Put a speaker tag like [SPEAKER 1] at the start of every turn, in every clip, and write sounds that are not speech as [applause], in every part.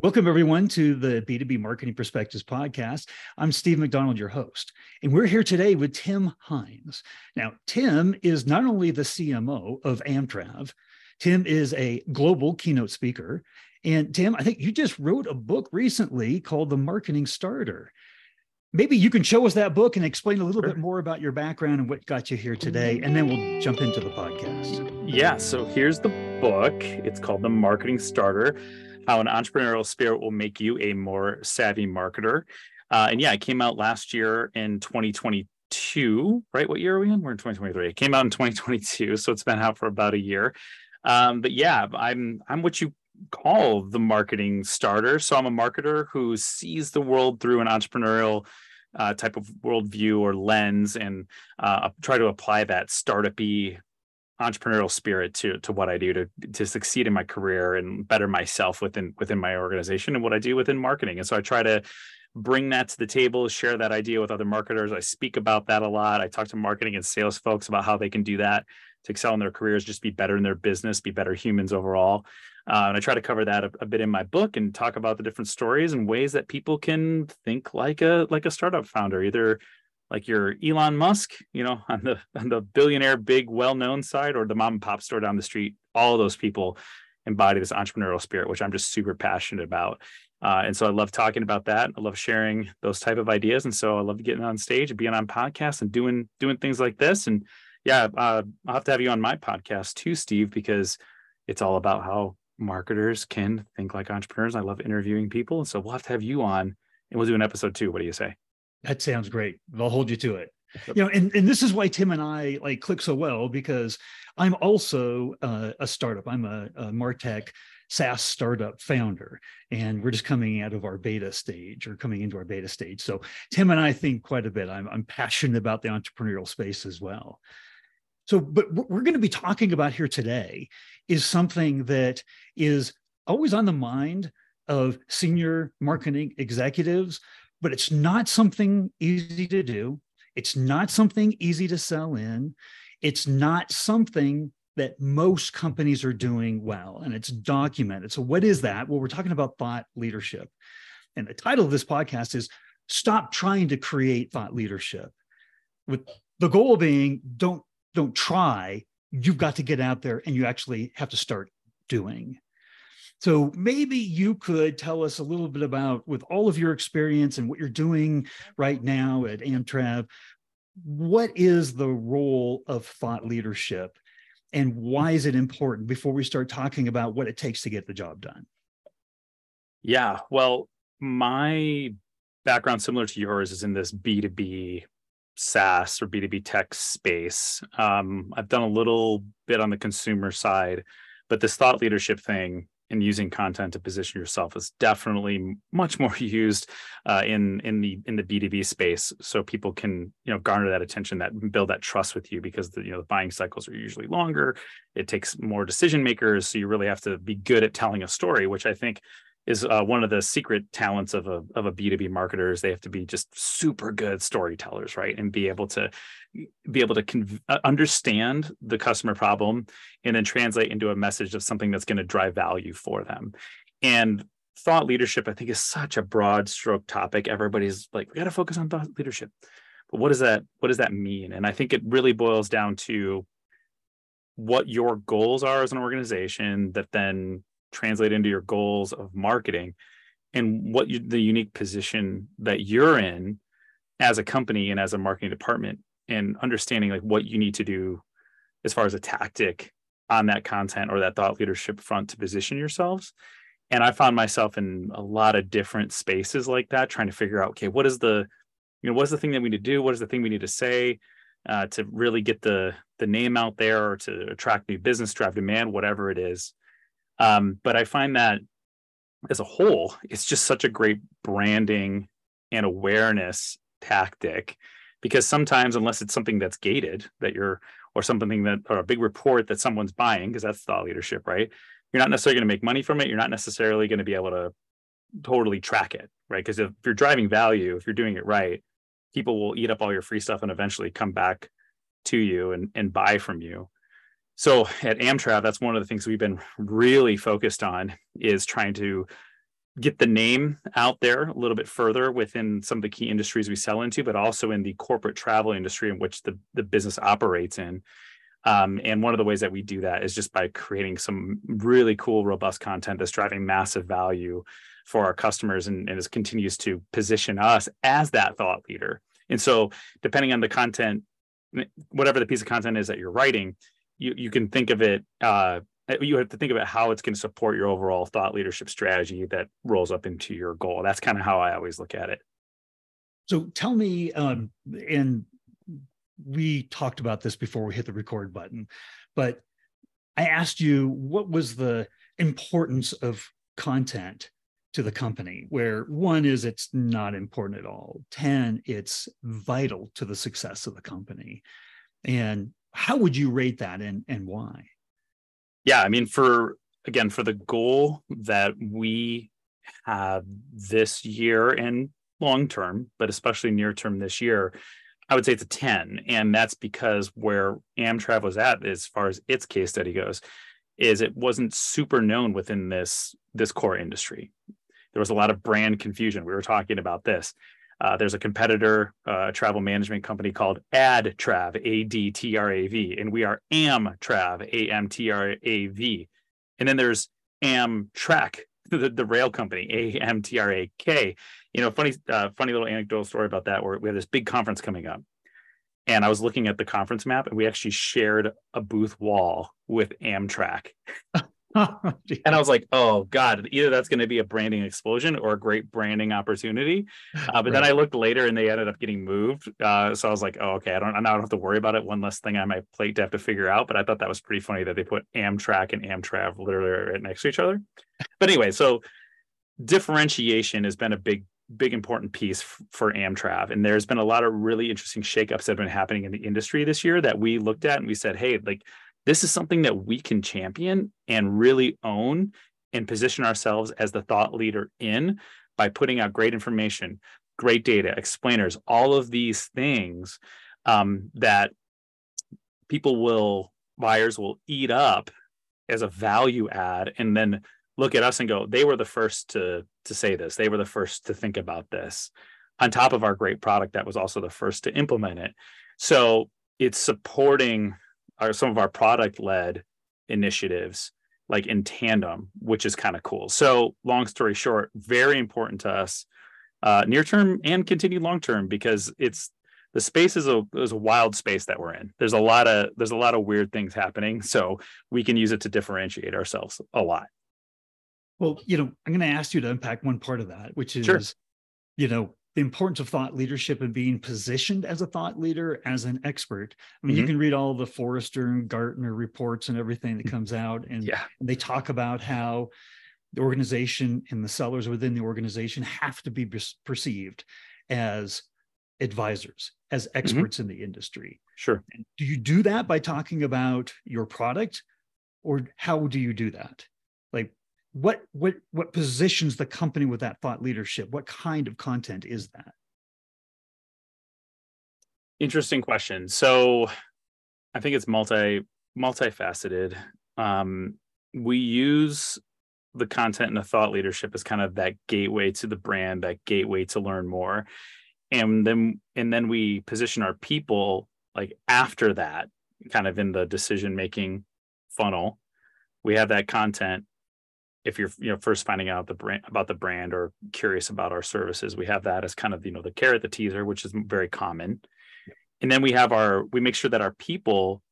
[SPEAKER 1] Welcome, everyone, to the B2B Marketing Perspectives podcast. I'm Steve MacDonald, your host, and we're here today with Tim Hines. Now, Tim is not only the CMO of Amtrav, Tim is a global keynote speaker. And Tim, I think you just wrote a book recently called The Marketing Starter. Maybe you can show us that book and explain a little sure. bit more about your background and what got you here today, and then we'll jump into the podcast.
[SPEAKER 2] Yeah, so here's the book. It's called The Marketing Starter how an entrepreneurial spirit will make you a more savvy marketer. Uh, and yeah, it came out last year in 2022, right? What year are we in? We're in 2023. It came out in 2022, so it's been out for about a year. Um, but yeah, I'm I'm what you call the marketing starter. So I'm a marketer who sees the world through an entrepreneurial uh, type of worldview or lens, and uh, try to apply that startupy entrepreneurial spirit to to what I do to to succeed in my career and better myself within within my organization and what I do within marketing. And so I try to bring that to the table, share that idea with other marketers. I speak about that a lot. I talk to marketing and sales folks about how they can do that to excel in their careers, just be better in their business, be better humans overall. Uh, and I try to cover that a, a, bit in my book and talk about the different stories and ways that people can think like a like a startup founder, either like your Elon Musk, you know, [laughs] on the on the billionaire big well-known side or the mom and pop store down the street, all those people embody this entrepreneurial spirit, which I'm just super passionate about. Uh, and so I love talking about that. I love sharing those type of ideas. And so I love getting on stage and being on podcasts and doing doing things like this. And yeah, uh, I'll have to have you on my podcast too, Steve, because it's all about how marketers can think like entrepreneurs. I love interviewing people. And so we'll have to have you on and we'll do an episode too. What do you say?
[SPEAKER 1] That sounds great. I'll hold you to it. Yep. You know, and, and this is why Tim and I like click so well because I'm also uh, a startup. I'm a, a Martech SaaS startup founder, and we're just coming out of our beta stage or coming into our beta stage. So Tim and I think quite a bit. I'm, I'm passionate about the entrepreneurial space as well. So, but what we're going to be talking about here today is something that is always on the mind of senior marketing executives, but it's not something easy to do. It's not something easy to sell in. It's not something that most companies are doing well, and it's documented. So, what is that? Well, we're talking about thought leadership. And the title of this podcast is Stop Trying to Create Thought Leadership. With the goal being, don't don't try. You've got to get out there and you actually have to start doing. So maybe you could tell us a little bit about, with all of your experience and what you're doing right now at Amtrav, what is the role of thought leadership and why is it important before we start talking about what it takes to get the job done?
[SPEAKER 2] Yeah, well, my background, similar to yours, is in this B2B SaaS or B2B tech space. Um, I've done a little bit on the consumer side, but this thought leadership thing and using content to position yourself is definitely much more [laughs] used uh, in in the in the B2B space. So people can you know garner that attention, that build that trust with you because the you know the buying cycles are usually longer. It takes more decision makers, so you really have to be good at telling a story, which I think is uh, one of the secret talents of a of a B2B marketer is they have to be just super good storytellers, right? And be able to be able to conv- uh, understand the customer problem and then translate into a message of something that's going to drive value for them. And thought leadership, I think, is such a broad stroke topic. Everybody's like, we got to focus on thought leadership. But what does that what does that mean? And I think it really boils down to what your goals are as an organization that then translate into your goals of marketing and what you, the unique position that you're in as a company and as a marketing department and understanding like what you need to do as far as a tactic on that content or that thought leadership front to position yourselves. And i found myself in a lot of different spaces like that trying to figure out okay what is the you know what is the thing that we need to do? What is the thing we need to say uh, to really get the the name out there or to attract new business drive demand whatever it is um, but I find that as a whole, it's just such a great branding and awareness tactic because sometimes unless it's something that's gated that you're or something that or a big report that someone's buying because that's thought leadership right? You're not necessarily going to make money from it. You're not necessarily going to be able to totally track it right? Because if you're driving value if you're doing it right people will eat up all your free stuff and eventually come back to you and, and buy from you so at Amtrav, that's one of the things we've been really focused on is trying to get the name out there a little bit further within some of the key industries we sell into, but also in the corporate travel industry in which the, the business operates in. Um, and one of the ways that we do that is just by creating some really cool, robust content that's driving massive value for our customers and, and continues to position us as that thought leader. And so, depending on the content, whatever the piece of content is that you're writing, you, you can think of it uh, you have to think about how it's going to support your overall thought leadership strategy that rolls up into your goal. That's kind of how I always look at it.
[SPEAKER 1] So tell me, um, and we talked about this before we hit the record button, but I asked you what was the importance of content to the company where one is it's not important at all 10 it's vital to the success of the company and how would you rate that and and why
[SPEAKER 2] yeah, I mean, for again, for the goal that we have this year and long term, but especially near term this year, I would say it's a 10. And that's because where Amtrav was at as far as its case study goes, is it wasn't super known within this this core industry. There was a lot of brand confusion. We were talking about this. Uh, there's a competitor, uh, a travel management company called AdTrav, A D T R A V, and we are Amtrav, A M T R A V. And then there's Amtrak, [laughs] the, the rail company, A M T R A K. You know, funny, uh, funny little anecdotal story about that. Where we have this big conference coming up, and I was looking at the conference map, and we actually shared a booth wall with Amtrak. [laughs] [laughs] and I was like, oh God, either that's going to be a branding explosion or a great branding opportunity. [laughs] Uh, but right. then I looked later and they ended up getting moved. Uh, so I was like, oh, okay, I don't, I don't have to worry about it. One less thing on my plate to have to figure out. But I thought that was pretty funny that they put Amtrak and Amtrav literally right next to each other. [laughs] But anyway, so differentiation has been a big big important piece f- for Amtrav. And there's been a lot of really interesting shakeups that have been happening in the industry this year that we looked at and we said, hey, like this is something that we can champion and really own and position ourselves as the thought leader in by putting out great information, great data, explainers, all of these things um, that people will, buyers will eat up as a value add and then look at us and go, they were the first to, to say this. They were the first to think about this on top of our great product that was also the first to implement it. So it's supporting our some of our product led initiatives like in tandem, which is kind of cool. So, long story short, very important to us, uh, near term and continued long term, because it's the space is a is a wild space that we're in. There's a lot of there's a lot of weird things happening, so we can use it to differentiate ourselves a lot.
[SPEAKER 1] Well, you know, I'm going to ask you to unpack one part of that, which is, sure. you know, the importance of thought leadership and being positioned as a thought leader, as an expert. I mean, mm-hmm. you can read all the Forrester and Gartner reports and everything that comes out, and, yeah. and they talk about how the organization and the sellers within the organization have to be perceived as advisors, as mm-hmm. experts mm-hmm. in the industry.
[SPEAKER 2] Sure.
[SPEAKER 1] And do you do that by talking about your product, or how do you do that? Like, what what what positions the company with that thought leadership? What kind of content is that?
[SPEAKER 2] Interesting question. So i think it's multi multifaceted. Um, we use the content and the thought leadership as kind of that gateway to the brand that gateway to learn more. And then and then we position our people like after that kind of in the decision making funnel. We have that content if you're you know first finding out the brand about the brand or curious about our services we have that as kind of you know the carrot the teaser which is very common. And then we have our we make sure that our people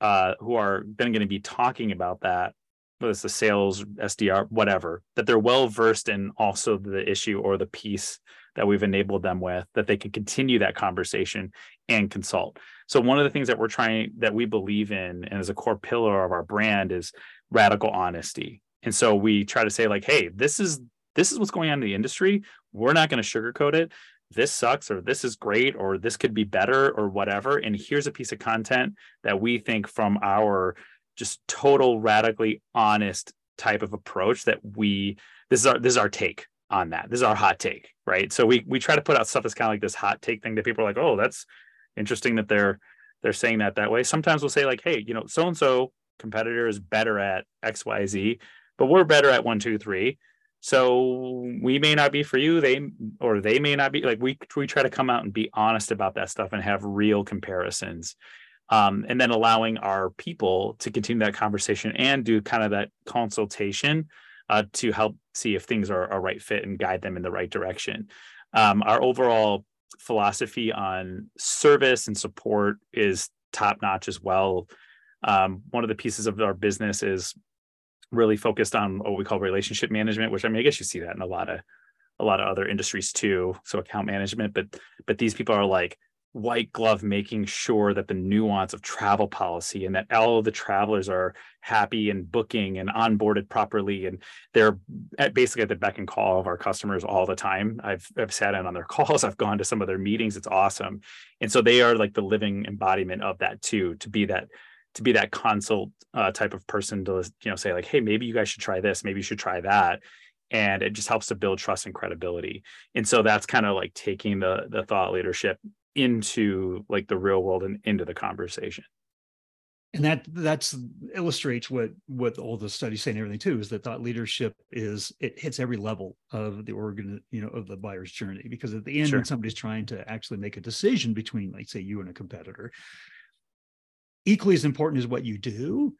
[SPEAKER 2] uh, who are then going to be talking about that whether it's the sales sdr whatever that they're well versed in also the issue or the piece that we've enabled them with that they can continue that conversation and consult. So one of the things that we're trying that we believe in and as a core pillar of our brand is radical honesty and so we try to say like, hey, this is this is what's going on in the industry. We're not going to sugarcoat it. This sucks, or this is great, or this could be better, or whatever. And here's a piece of content that we think from our just total radically honest type of approach that we this is our this is our take on that. This is our hot take, right? So we we try to put out stuff that's kind of like this hot take thing that people are like, oh, that's interesting that they're they're saying that that way. Sometimes we'll say like, hey, you know, so and so competitor is better at X Y Z but we're better at one, two, three. so we may not be for you. They or they may not be like we we try to come out and be honest about that stuff and have real comparisons um, and then allowing our people to continue that conversation and do kind of that consultation uh, to help see if things are a right fit and guide them in the right direction. Um, our overall philosophy on service and support is top notch as well. Um, one of the pieces of our business is really focused on what we call relationship management, which I mean, I guess you see that in a lot of a lot of other industries too. So account management, but but these people are like white glove making sure that the nuance of travel policy and that all of the travelers are happy and booking and onboarded properly and they're at basically at the beck and call of our customers all the time i've i've sat in on their [laughs] calls i've gone to some of their meetings it's awesome and so they are like the living embodiment of that too to be that to be that consult uh, type of person to you know say like hey maybe you guys should try this maybe you should try that. And it just helps to build trust and credibility. And so that's kind of like taking the the thought leadership into like the real world and into the conversation.
[SPEAKER 1] And that that's illustrates what what all the studies say and everything too is that thought leadership is it hits every level of the organ you know of the buyer's journey. Because at the end sure. when somebody's trying to actually make a decision between like say you and a competitor equally as important as what you do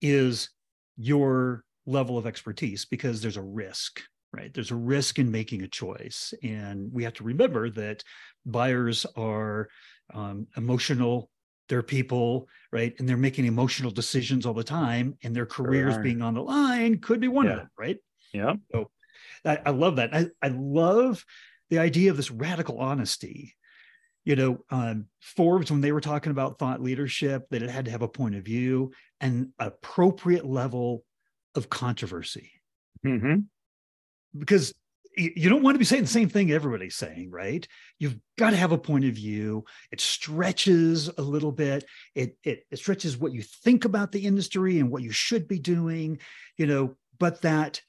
[SPEAKER 1] is your level of expertise because there's a risk right? There's a risk in making a choice. And we have to remember that buyers are um, emotional. They're people right? And they're making emotional decisions all the time and their careers sure being on the line could be one yeah. of them right?
[SPEAKER 2] Yeah.
[SPEAKER 1] So I, I love that. I, I love the idea of this radical honesty you know, um, Forbes, when they were talking about thought leadership, that it had to have a point of view and appropriate level of controversy.
[SPEAKER 2] Mm-hmm.
[SPEAKER 1] Because you don't want to be saying the same thing everybody's saying, right? You've got to have a point of view. It stretches a little bit. It, it, it stretches what you think about the industry and what you should be doing, you know, but that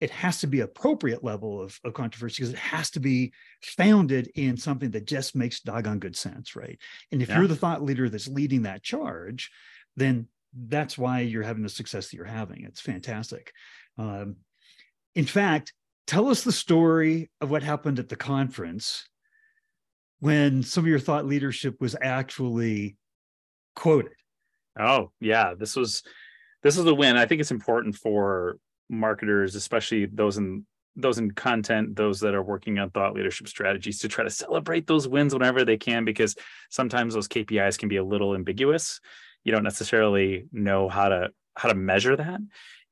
[SPEAKER 1] it has to be appropriate level of, of controversy because it has to be founded in something that just makes doggone good sense, right? And if yeah. you're the thought leader that's leading that charge, then that's why you're having the success that you're having. It's fantastic. Um, in fact, tell us the story of what happened at the conference when some of your thought leadership was actually quoted.
[SPEAKER 2] Oh yeah, this was this is the win. I think it's important for marketers, especially those in those in content, those that are working on thought leadership strategies, to try to celebrate those wins whenever they can, because sometimes those KPIs can be a little ambiguous. You don't necessarily know how to how to measure that.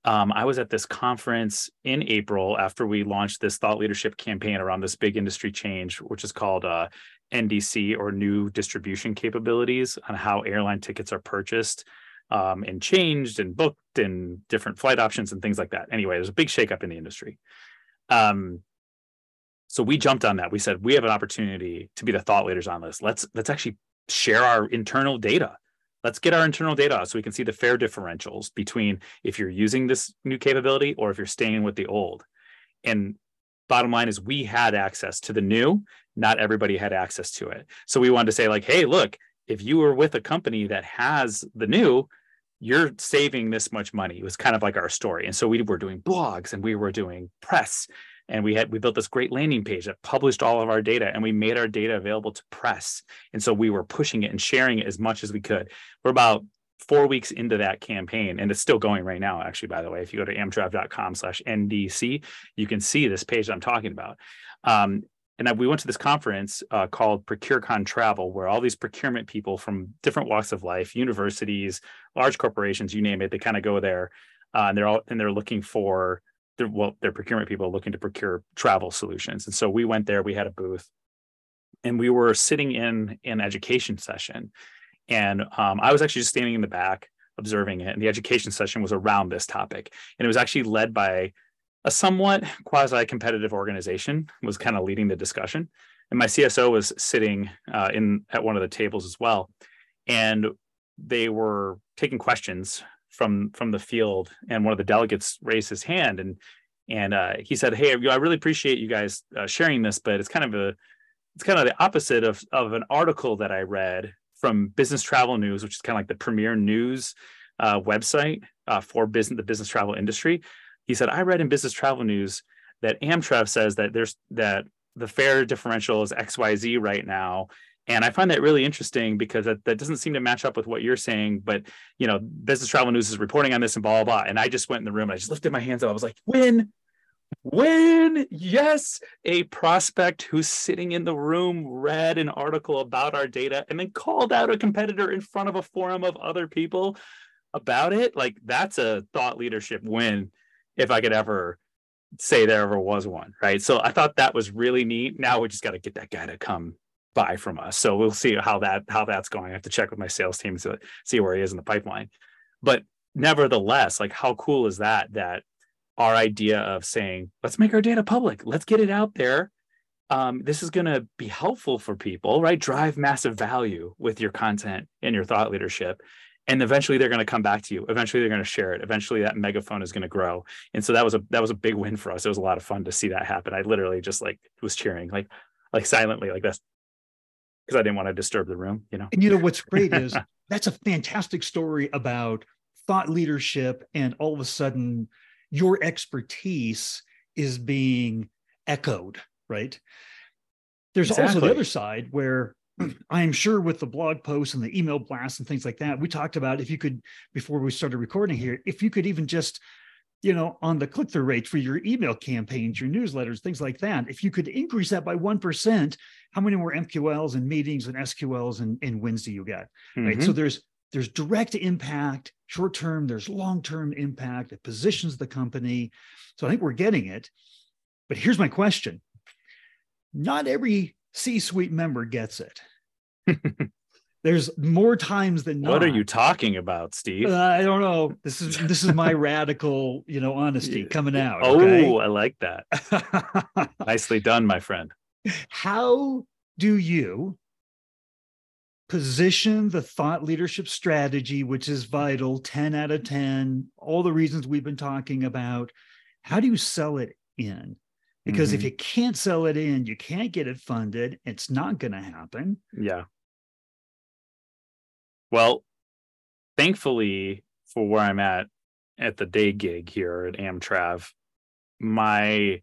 [SPEAKER 2] Um, I was at this conference in April after we launched this thought leadership campaign around this big industry change, which is called uh, NDC or New Distribution Capabilities on how airline tickets are purchased um, and changed and booked and different flight options and things like that. Anyway, there's a big shakeup in the industry. Um, so we jumped on that. We said we have an opportunity to be the thought leaders on this. Let's let's actually share our internal data. Let's get our internal data so we can see the fare differentials between if you're using this new capability or if you're staying with the old. And bottom line is we had access to the new, not everybody had access to it. So we wanted to say like, hey, look, if you were with a company that has the new, you're saving this much money. It was kind of like our story. And so we were doing blogs and we were doing press and we had we built this great landing page that published all of our data and we made our data available to press. And so we were pushing it and sharing it as much as we could. We're about four weeks into that campaign and it's still going right now actually by the way if you go to amtrav.com slash ndc you can see this page that i'm talking about um, and we went to this conference uh, called ProcureCon Travel, where all these procurement people from different walks of life, universities, large corporations, you name it, they kind of go there, uh, and they're all and they're looking for they're, well, they're procurement people looking to procure travel solutions. And so we went there, we had a booth, and we were sitting in an education session, and um, I was actually just standing in the back observing it, and the education session was around this topic, and it was actually led by a somewhat quasi-competitive organization was kind of leading the discussion. And my cso was sitting uh, in at one of the tables as well. And they were taking questions from from the field. And one of the delegates raised his hand and and uh, he said hey i really appreciate you guys uh, sharing this but it's kind of a it's kind of the opposite of of an article that i read from business travel news which is kind of like the premier news uh, website uh, for business the business travel industry he said, I read in Business Travel News that Amtrav says that there's that the fare differential is XYZ right now. And I find that really interesting because that, that doesn't seem to match up with what you're saying. But you know, Business Travel News is reporting on this and blah blah blah. And I just went in the room and I just lifted my hands up. I was like, "Win, win, yes!" A prospect who's sitting in the room read an article about our data and then called out a competitor in front of a forum of other people about it. Like that's a thought leadership win, if I could ever say there ever was one, right? So I thought that was really neat. Now we just got to get that guy to come buy from us. So we'll see how that how that's going. I have to check with my sales team to see where he is in the pipeline. But nevertheless, like how cool is that that our idea of saying, let's make our data public, let's get it out there. Um, this is going to be helpful for people, right? Drive massive value with your content and your thought leadership and eventually they're going to come back to you. Eventually they're going to share it. Eventually that megaphone is going to grow. And so that was a that was a big win for us. It was a lot of fun to see that happen. I literally just like was cheering like like silently like this because i didn't want to disturb the room you know?
[SPEAKER 1] And you know what's great [laughs] is that's a fantastic story about thought leadership and all of a sudden your expertise is being echoed right? There's exactly. also the other side where [clears throat] I'm sure with the blog posts and the email blasts and things like that, we talked about if you could, before we started recording here, if you could even just, you know, on the click through rate for your email campaigns, your newsletters, things like that, if you could increase that by 1%, how many more MQLs and meetings and SQLs and, and wins do you get? Mm-hmm. Right. So mm-hmm. there's, there's direct impact, short term, there's long term impact. It positions the company. So I think we're getting it. But here's my question not every C suite member gets it. [laughs] There's more times than not.
[SPEAKER 2] What are you talking about, Steve?
[SPEAKER 1] Uh, I don't know. This is this is my [laughs] radical, you know, honesty coming out.
[SPEAKER 2] Oh,
[SPEAKER 1] okay?
[SPEAKER 2] I like that. [laughs] Nicely done, my friend.
[SPEAKER 1] How do you position the thought leadership strategy, which is vital, 10 out of 10, all the reasons we've been talking about? How do you sell it in? Because mm-hmm. if you can't sell it in, you can't get it funded. It's not going to happen.
[SPEAKER 2] Yeah. Well, thankfully, for where I'm at at the day gig here at Amtrav, my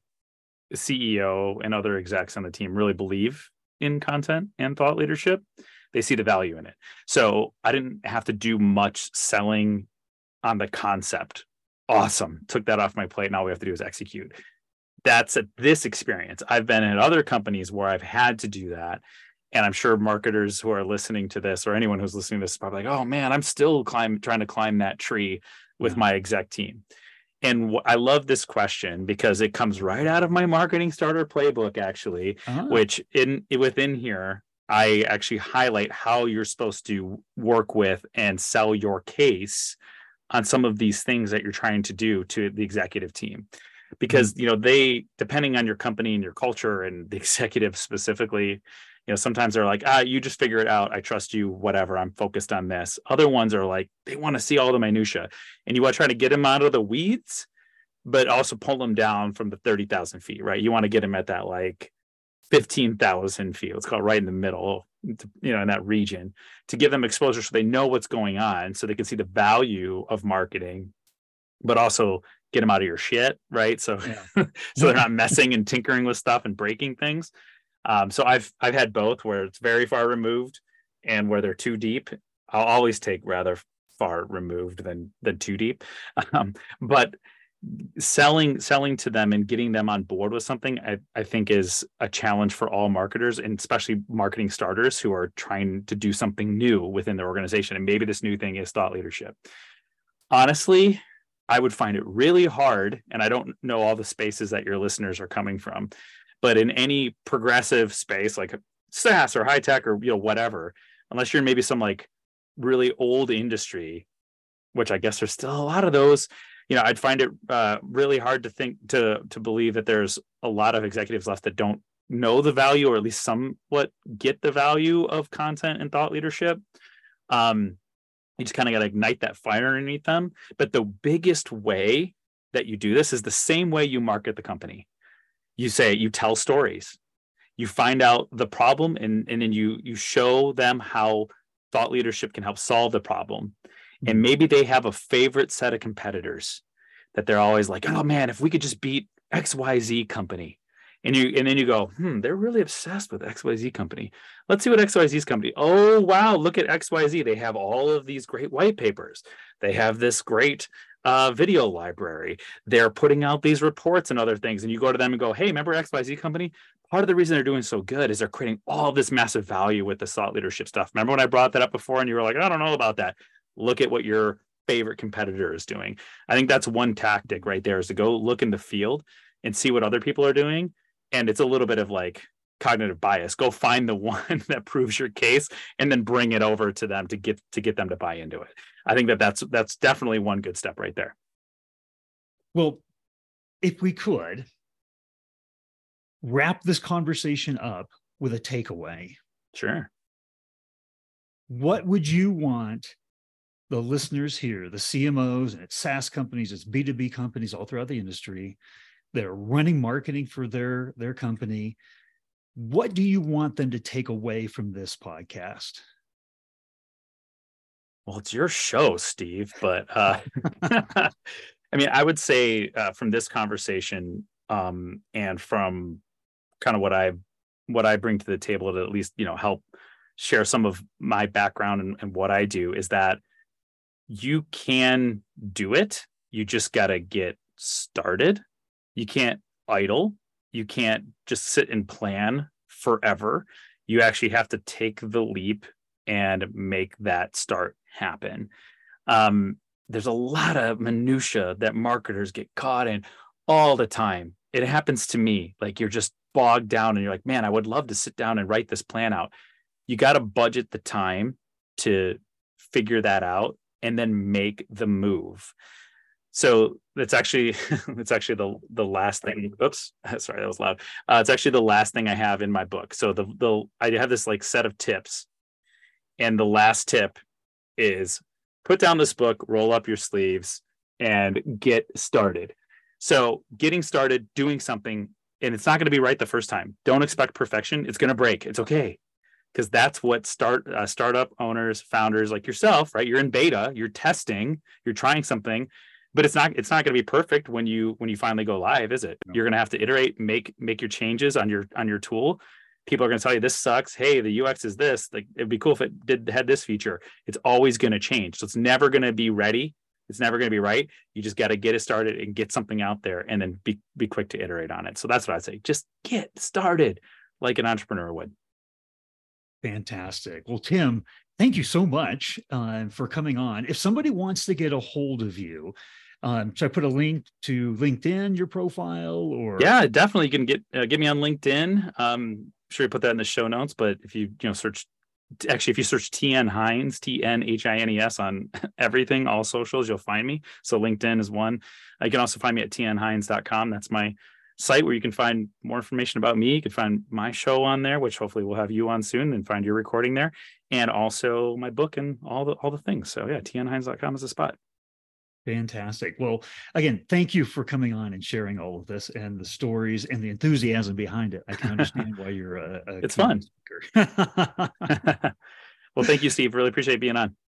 [SPEAKER 2] CEO and other execs on the team really believe in content and thought leadership. They see the value in it. So I didn't have to do much selling on the concept. Awesome. Took that off my plate. Now all we have to do is execute that's at this experience. I've been in other companies where I've had to do that. And I'm sure marketers who are listening to this or anyone who's listening to this is probably like, oh man, I'm still climb, trying to climb that tree with yeah. my exec team. And I love this question because it comes right out of my marketing starter playbook, actually, uh-huh. which in within here, I actually highlight how you're supposed to work with and sell your case on some of these things that you're trying to do to the executive team because mm-hmm. you know they depending on your company and your culture and the [laughs] executive specifically you know sometimes they're like ah you just figure it out. I trust you. Whatever. I'm focused on this. Other ones are like they want to see all the minutia and you want to try to get them out of the weeds but also pull them down from the 30,000 feet right? You want to get them at that like 15,000 feet let's call it right in the middle you know in that region to give them exposure so they know what's going on so they can see the value of marketing but also get them out of your shit, right? So yeah. [laughs] so they're not messing and tinkering with stuff and breaking things. Um, so I've I've had both where it's very far removed and where they're too deep. I'll always take rather far removed than than too deep. [laughs] Um, but selling selling to them and getting them on board with something I, I think is a challenge for all marketers and especially marketing starters who are trying to do something new within their organization and maybe this new thing is thought leadership honestly I would find it really hard, and I don't know all the spaces that your listeners are coming from, but in any progressive space like SaaS or high tech or you know whatever, unless you're maybe some like really old industry, which I guess there's still a lot of those. You know, I'd find it uh, really hard to think to to believe that there's a lot of executives left that don't know the value or at least somewhat get the value of content and thought leadership. Um, you just kind of got to ignite that fire underneath them. But the biggest way that you do this is the same way you market the company. You say, you tell stories, you find out the problem, and, and then you you show them how thought leadership can help solve the problem. And mm-hmm. maybe they have a favorite set of competitors that they're always like, oh man, if we could just beat XYZ company. And you and then you go, hmm, they're really obsessed with XYZ company. Let's see what XYZ's company. Oh wow, look at XYZ. They have all of these great white papers. They have this great uh, video library. They're putting out these reports and other things. And you go to them and go, hey, remember XYZ company? Part of the reason they're doing so good is they're creating all this massive value with the thought leadership stuff. Remember when I brought that up before and you were like, I don't know about that. Look at what your favorite competitor is doing. I think that's one tactic right there is to go look in the field and see what other people are doing. And it's a little bit of like cognitive bias. Go find the [laughs] one that proves your case and then bring it over to them to get to get them to buy into it. I think that that's that's definitely one good step right there.
[SPEAKER 1] Well, if we could wrap this conversation up with a takeaway.
[SPEAKER 2] Sure.
[SPEAKER 1] What would you want the listeners here, the CMOs and it's SaaS companies, it's B2B companies all throughout the industry that are running marketing for their their company. What do you want them to take away from this podcast?
[SPEAKER 2] Well, it's your show, Steve, but uh, [laughs] I mean, I would say uh, from this conversation um, and from kind of what I what I bring to the table to at least you know help share some of my background and, and what I do is that you can do it. You just got to get started. You can't idle. You can't just sit and plan forever. You actually have to take the leap and make that start happen. Um, there's a lot of minutia that marketers get caught in all the time. It happens to me. Like you're just bogged down and you're like, man, I would love to sit down and write this plan out. You got to budget the time to figure that out and then make the move. So that's actually [laughs] it's actually the the last thing. Oops, [laughs] sorry, that was loud. Uh, it's actually the last thing I have in my book. So the the I have this like set of tips, and the last tip is put down this book, roll up your sleeves, and get started. So getting started, doing something, and it's not going to be right the first time. Don't expect perfection. It's going to break. It's okay because that's what start uh, startup owners, founders like yourself, right? You're in beta, you're testing, you're trying something, but it's not it's not going to be perfect when you when you finally go live, is it? No. You're going to have to iterate, make make your changes on your on your tool. People are going to tell you this sucks. Hey, the UX is this. Like it'd be cool if it did had this feature. It's always going to change. So it's never going to be ready. It's never going to be right. You just got to get it started and get something out there and then be be quick to iterate on it. So that's what I'd say. Just get started like an entrepreneur would.
[SPEAKER 1] Fantastic. Well, Tim, thank you so much uh, for coming on. If somebody wants to get a hold of you, um, should I put a link to LinkedIn, your profile, or
[SPEAKER 2] yeah, definitely you can get uh, get me on LinkedIn. Um, sure you put that in the show notes, but if you you know search actually if you search TN Hines, T N H I N E S on [laughs] everything, all socials, you'll find me. So LinkedIn is one. You can also find me at tnhines.com. That's my site where you can find more information about me. You can find my show on there, which hopefully we'll have you on soon and find your recording there. And also my book and all the all the things. So yeah, tnhines.com is a spot.
[SPEAKER 1] Fantastic. Well, again, thank you for coming on and sharing all of this and the stories and the enthusiasm behind it. I can understand why you're a, a [laughs]
[SPEAKER 2] it's fun. [laughs] [laughs] well, thank you, Steve. Really appreciate being on.